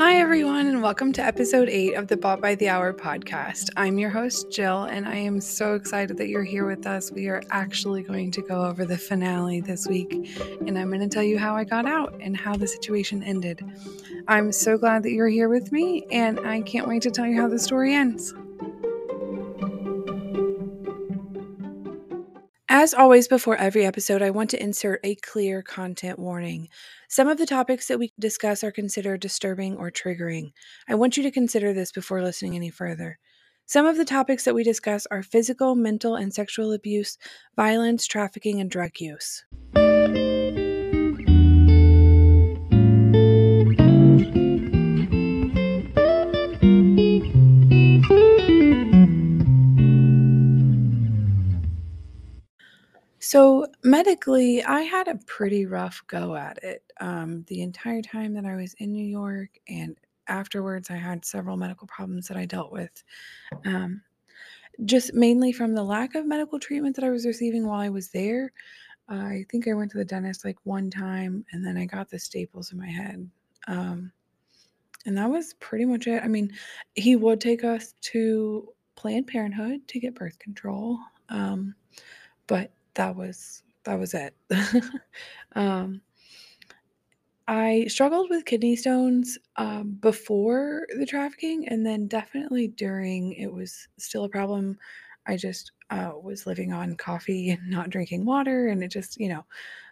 Hi, everyone, and welcome to episode eight of the Bought by the Hour podcast. I'm your host, Jill, and I am so excited that you're here with us. We are actually going to go over the finale this week, and I'm going to tell you how I got out and how the situation ended. I'm so glad that you're here with me, and I can't wait to tell you how the story ends. As always, before every episode, I want to insert a clear content warning. Some of the topics that we discuss are considered disturbing or triggering. I want you to consider this before listening any further. Some of the topics that we discuss are physical, mental, and sexual abuse, violence, trafficking, and drug use. So, medically, I had a pretty rough go at it um, the entire time that I was in New York. And afterwards, I had several medical problems that I dealt with. Um, just mainly from the lack of medical treatment that I was receiving while I was there. I think I went to the dentist like one time and then I got the staples in my head. Um, and that was pretty much it. I mean, he would take us to Planned Parenthood to get birth control. Um, but that was that was it. um, I struggled with kidney stones um, before the trafficking, and then definitely during. It was still a problem. I just uh, was living on coffee and not drinking water, and it just you know,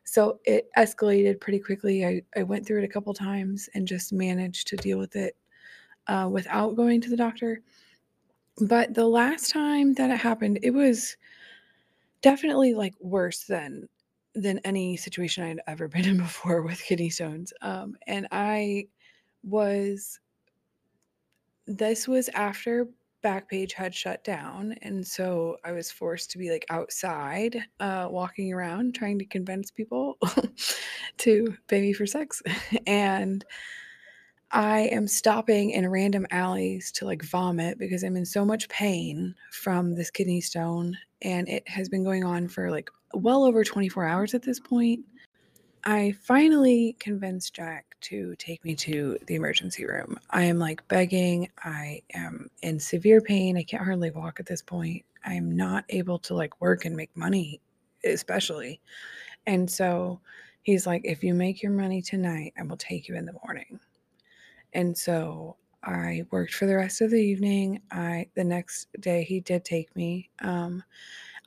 so it escalated pretty quickly. I I went through it a couple times and just managed to deal with it uh, without going to the doctor. But the last time that it happened, it was Definitely, like, worse than than any situation I'd ever been in before with kidney stones, um, and I was this was after Backpage had shut down, and so I was forced to be, like, outside, uh, walking around trying to convince people to pay me for sex, and I am stopping in random alleys to, like, vomit because I'm in so much pain from this kidney stone, and it has been going on for, like, well over 24 hours at this point. I finally convinced Jack to take me to the emergency room. I am, like, begging. I am in severe pain. I can't hardly walk at this point. I am not able to, like, work and make money, especially. And so he's like, "If you make your money tonight, I will take you in the morning." And so I worked for the rest of the evening. I the next day he did take me. Um,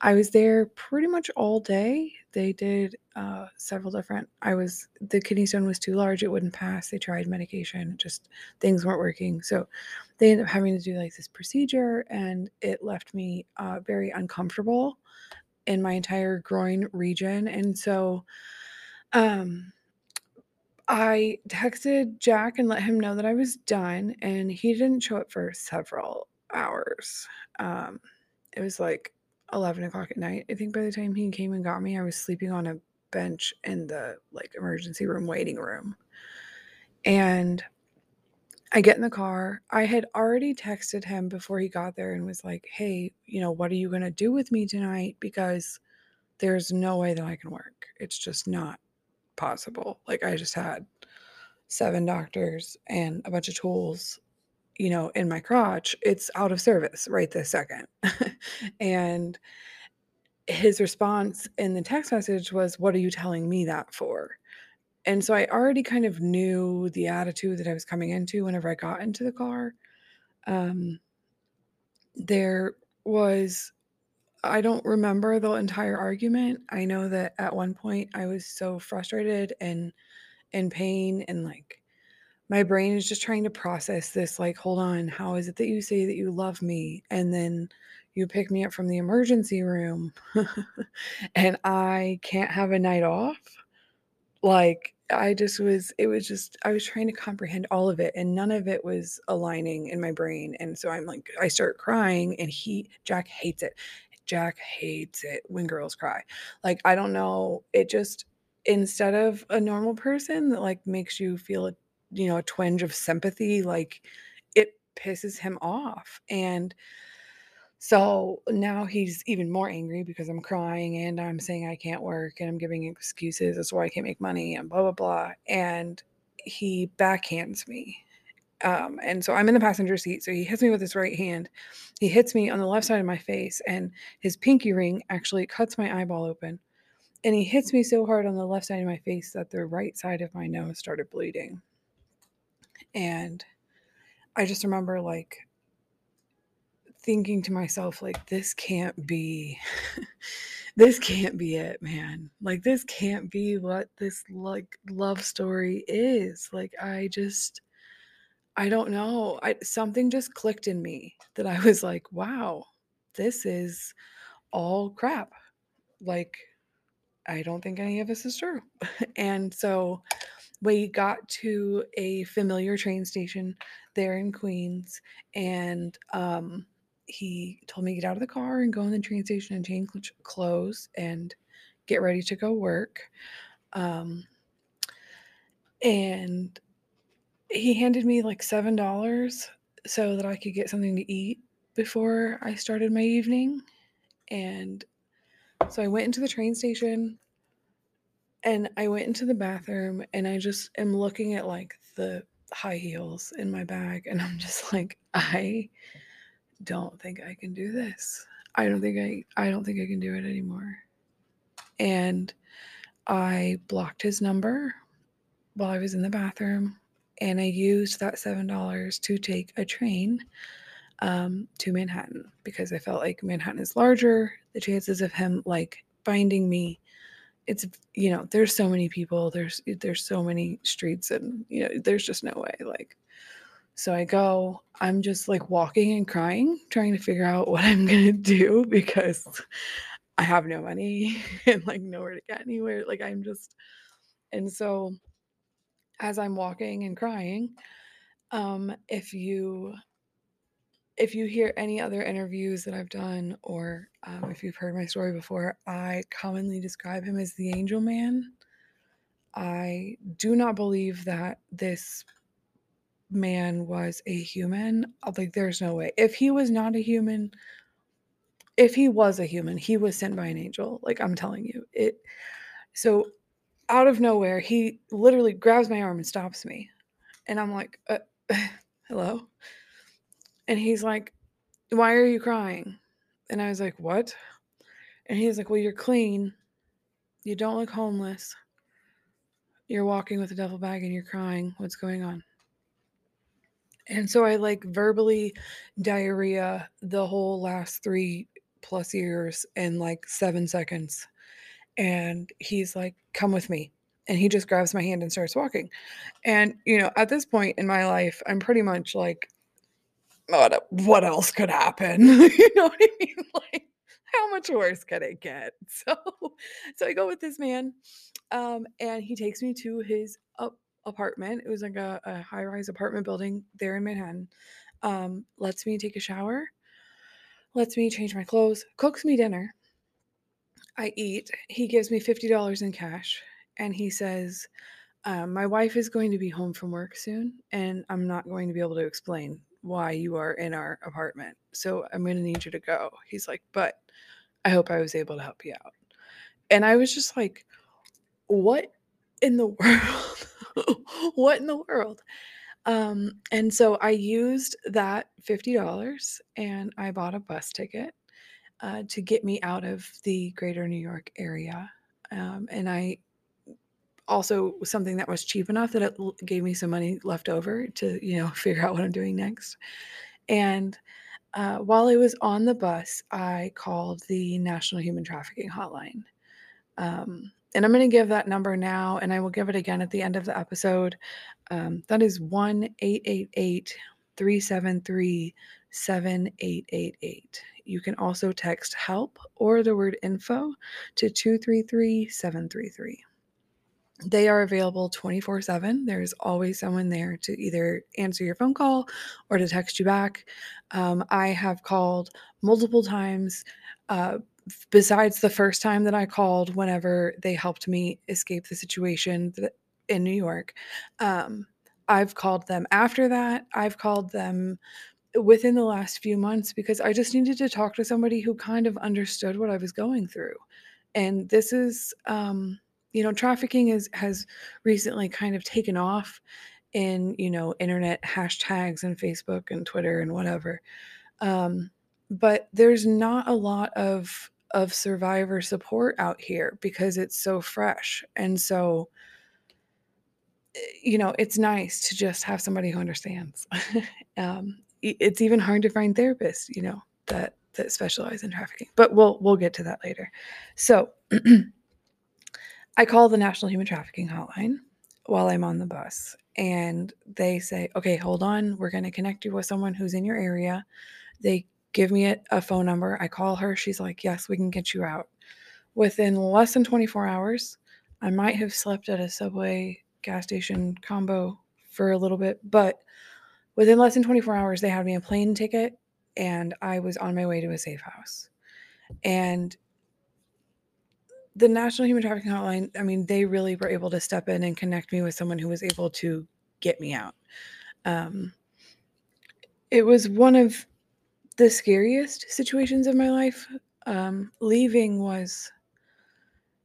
I was there pretty much all day. They did uh, several different. I was the kidney stone was too large; it wouldn't pass. They tried medication, just things weren't working. So they ended up having to do like this procedure, and it left me uh, very uncomfortable in my entire groin region. And so, um, I texted Jack and let him know that I was done, and he didn't show up for several hours. Um, it was like 11 o'clock at night. I think by the time he came and got me, I was sleeping on a bench in the like emergency room waiting room. And I get in the car. I had already texted him before he got there and was like, hey, you know, what are you going to do with me tonight? Because there's no way that I can work. It's just not possible. Like I just had seven doctors and a bunch of tools, you know, in my crotch. It's out of service right this second. and his response in the text message was, What are you telling me that for? And so I already kind of knew the attitude that I was coming into whenever I got into the car. Um, there was I don't remember the entire argument. I know that at one point I was so frustrated and in pain and like my brain is just trying to process this like hold on, how is it that you say that you love me and then you pick me up from the emergency room and I can't have a night off? Like I just was it was just I was trying to comprehend all of it and none of it was aligning in my brain and so I'm like I start crying and he Jack hates it Jack hates it when girls cry. Like, I don't know, it just instead of a normal person that like makes you feel you know, a twinge of sympathy, like it pisses him off. And so now he's even more angry because I'm crying and I'm saying I can't work and I'm giving excuses as to why I can't make money and blah blah blah. And he backhands me Um, and so I'm in the passenger seat. So he hits me with his right hand. He hits me on the left side of my face, and his pinky ring actually cuts my eyeball open. And he hits me so hard on the left side of my face that the right side of my nose started bleeding. And I just remember like thinking to myself, like, this can't be. this can't be it, man. Like this can't be what this like love story is. Like I just I don't know. I something just clicked in me that I was like, wow, this is all crap. Like I don't think any of this is true. and so we got to a familiar train station there in Queens and um he told me to get out of the car and go in the train station and change clothes and get ready to go work. Um, and he handed me like seven dollars so that I could get something to eat before I started my evening. And so I went into the train station and I went into the bathroom and I just am looking at like the high heels in my bag and I'm just like, I don't think I can do this. I don't think I I don't think I can do it anymore. And I blocked his number while I was in the bathroom and I used that $7 to take a train um, to Manhattan because I felt like Manhattan is larger. The chances of him like finding me, it's you know, there's so many people, there's there's so many streets, and you know, there's just no way. Like so I go, I'm just like walking and crying, trying to figure out what I'm to do because I have no money and like nowhere to get anywhere. Like I'm just, and so as I'm walking and crying, um, if you if you hear any other interviews that I've done, or um, if you've heard my story before, I commonly describe him as the angel man. I do not believe that this man was a human, uh, like there's no way. If he was not a human, if he was a human, he was sent by an angel. Like I'm telling you. It so out of nowhere, he literally grabs my arm and stops me. And I'm like, uh, hello? And he's like, why are you crying? And I was like, what? And he's like, well, you're clean. You don't look homeless. You're walking with a duffel bag and you're crying. What's going on? And so I like verbally diarrhea the whole last three plus years in like seven seconds. And he's like, come with me. And he just grabs my hand and starts walking. And, you know, at this point in my life, I'm pretty much like, what, what else could happen? you know what I mean? Like, how much worse can it get? So, so I go with this man, um, and he takes me to his apartment. It was like a, a high rise apartment building there in Manhattan. Um, lets me take a shower, lets me change my clothes, cooks me dinner. I eat. He gives me $50 in cash and he says, um, My wife is going to be home from work soon and I'm not going to be able to explain why you are in our apartment. So I'm going to need you to go. He's like, But I hope I was able to help you out. And I was just like, What in the world? what in the world? Um, and so I used that $50 and I bought a bus ticket uh, to get me out of the greater New York area. Um, and I also something that was cheap enough that it gave me some money left over to, you know, figure out what I'm doing next. And uh, while I was on the bus, I called the National Human Trafficking Hotline. Um, and I'm going to give that number now, and I will give it again at the end of the episode. Um, that is 1 888 373 7888. You can also text help or the word info to 233 733. They are available 24 7. There's always someone there to either answer your phone call or to text you back. Um, I have called multiple times. Uh, besides the first time that I called whenever they helped me escape the situation in New York, um, I've called them after that. I've called them within the last few months because I just needed to talk to somebody who kind of understood what I was going through. And this is, um, you know, trafficking is has recently kind of taken off in, you know, internet hashtags and Facebook and Twitter and whatever. Um, but there's not a lot of of survivor support out here because it's so fresh. And so eh, you know, it's nice to just have somebody who understands. um, it's even hard to find therapists, you know, that that specialize in trafficking. But we'll we'll get to that later. So I call the National Human Trafficking Hotline while I'm on the bus and they say, "Okay, hold on. We're going to connect you with someone who's in your area." They give me a, a phone number. I call her. She's like, "Yes, we can get you out." Within less than 24 hours, I might have slept at a Subway gas station combo for a little bit, but within less than 24 hours, they had me a plane ticket and I was on my way to a safe house. And the National Human Trafficking Hotline, I mean, they really were able to step in and connect me with someone who was able to get me out. Um, it was one of the scariest situations of my life. Um, leaving was,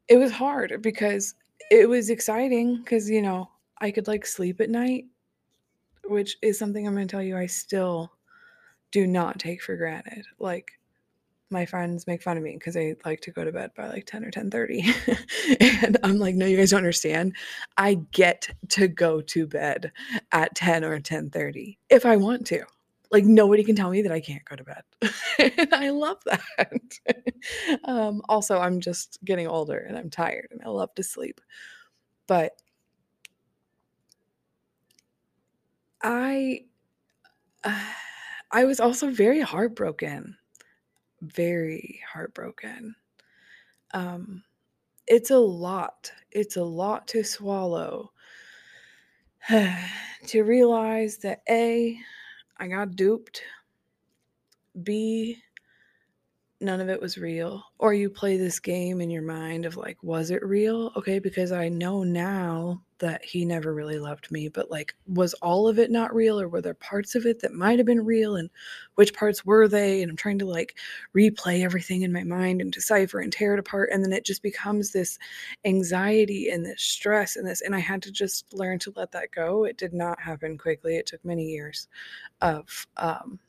it was hard because it was exciting because, you know, I could like sleep at night, which is something I'm going to tell you I still do not take for granted. Like, my friends make fun of me because I like to go to bed by like 10 or 10:30. and I'm like, no, you guys don't understand. I get to go to bed at 10 or 10:30 if I want to. Like nobody can tell me that I can't go to bed. and I love that. um, also, I'm just getting older and I'm tired and I love to sleep. But I uh, I was also very heartbroken very heartbroken. Um, it's a lot. It's a lot to swallow. to realize that A, I got duped. B, none of it was real. Or you play this game in your mind of like, was it real? Okay, because I know now that he never really loved me, but like, was all of it not real, or were there parts of it that might have been real, and which parts were they? And I'm trying to like replay everything in my mind and decipher and tear it apart, and then it just becomes this anxiety and this stress and this, and I had to just learn to let that go. It did not happen quickly. It took many years of, um,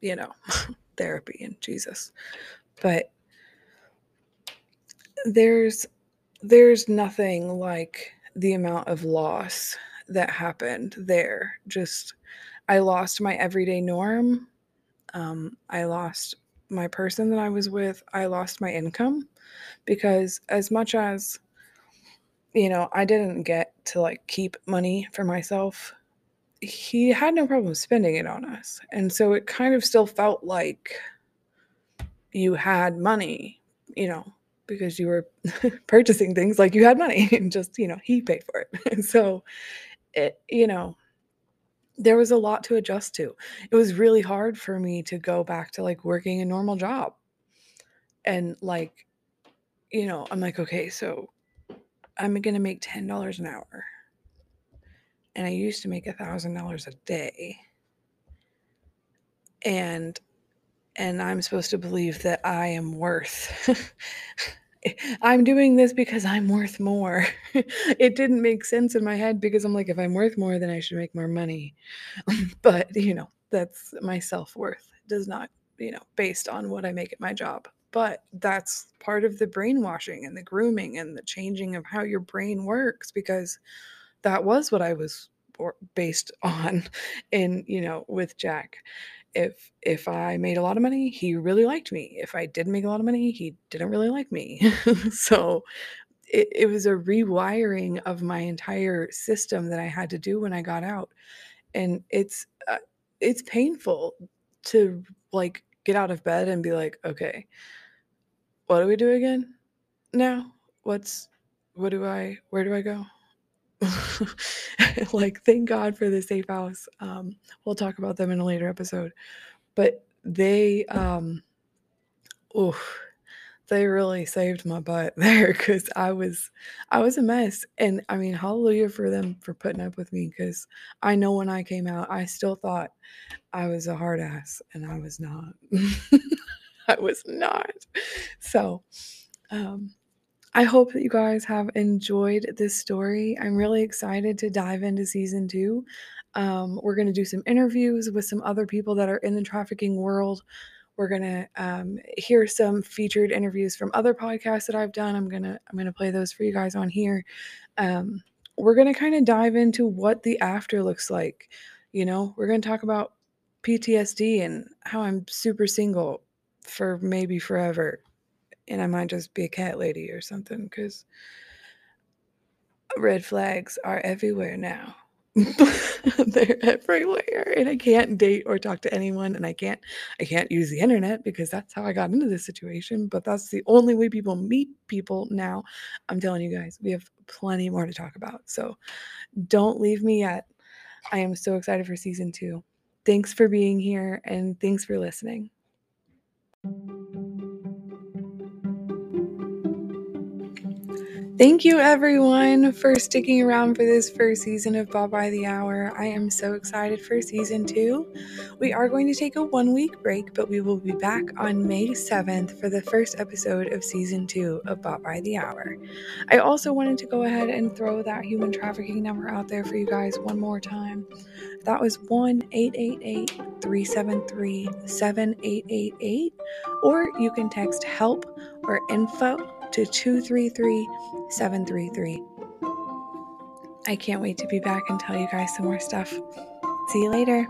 you know, therapy and Jesus, but there's there's nothing like the amount of loss that happened there. Just, I lost my everyday norm. Um, I lost my person that I was with. I lost my income because, as much as, you know, I didn't get to like keep money for myself, he had no problem spending it on us. And so it kind of still felt like you had money, you know, because you were purchasing things like you had money and just, you know, he paid for it. So, it, you know, there was a lot to adjust to. It was really hard for me to go back to like working a normal job. And like, you know, I'm like, okay, so I'm going to make $10 an hour. And I used to make a $1,000 a day. And and I'm supposed to believe that I am worth. I'm doing this because I'm worth more. it didn't make sense in my head because I'm like, if I'm worth more, then I should make more money. but, you know, that's my self worth does not, you know, based on what I make at my job. But that's part of the brainwashing and the grooming and the changing of how your brain works because that was what I was based on in, you know, with Jack if if I made a lot of money, he really liked me. If I didn't make a lot of money, he didn't really like me. so it, it was a rewiring of my entire system that I had to do when I got out, and it's uh, it's painful to like get out of bed and be like, okay, what do we do again? Now, what's what do I where do I go? like thank god for the safe house um we'll talk about them in a later episode. But they um oh they really saved my butt there because i was i was a mess. And i mean hallelujah for them for putting up with me because i know when i came out i still thought i was a hard ass and i was not. I was not. So um I hope that you guys have enjoyed this story. I'm really excited to dive into season two. Um, we're going to do some interviews with some other people that are in the trafficking world. We're going to um, hear some featured interviews from other podcasts that I've done. I'm going to I'm going to play those for you guys on here. Um, we're going to kind of dive into what the after looks like. You know, we're going to talk about PTSD and how I'm super single for maybe forever and I might just be a cat lady or something because red flags are everywhere now. They're everywhere, and I can't date or talk to anyone, and I can't I can't use the internet because that's how I got into this situation. But that's the only way people meet people now. I'm telling you guys, we have plenty more to talk about. So don't leave me yet. I am so excited for season two. Thanks for being here, and thanks for listening. Thank you, everyone, for sticking around for this first season of Bought by the Hour. I am so excited for season two. We are going to take a one week break, but we will be back on May 7th for the first episode of season two of Bought by the Hour. I also wanted to go ahead and throw that human trafficking number out there for you guys one more time. That was 1 888 373 7888, or you can text help or info to 233 733. I can't wait to be back and tell you guys some more stuff. See you later.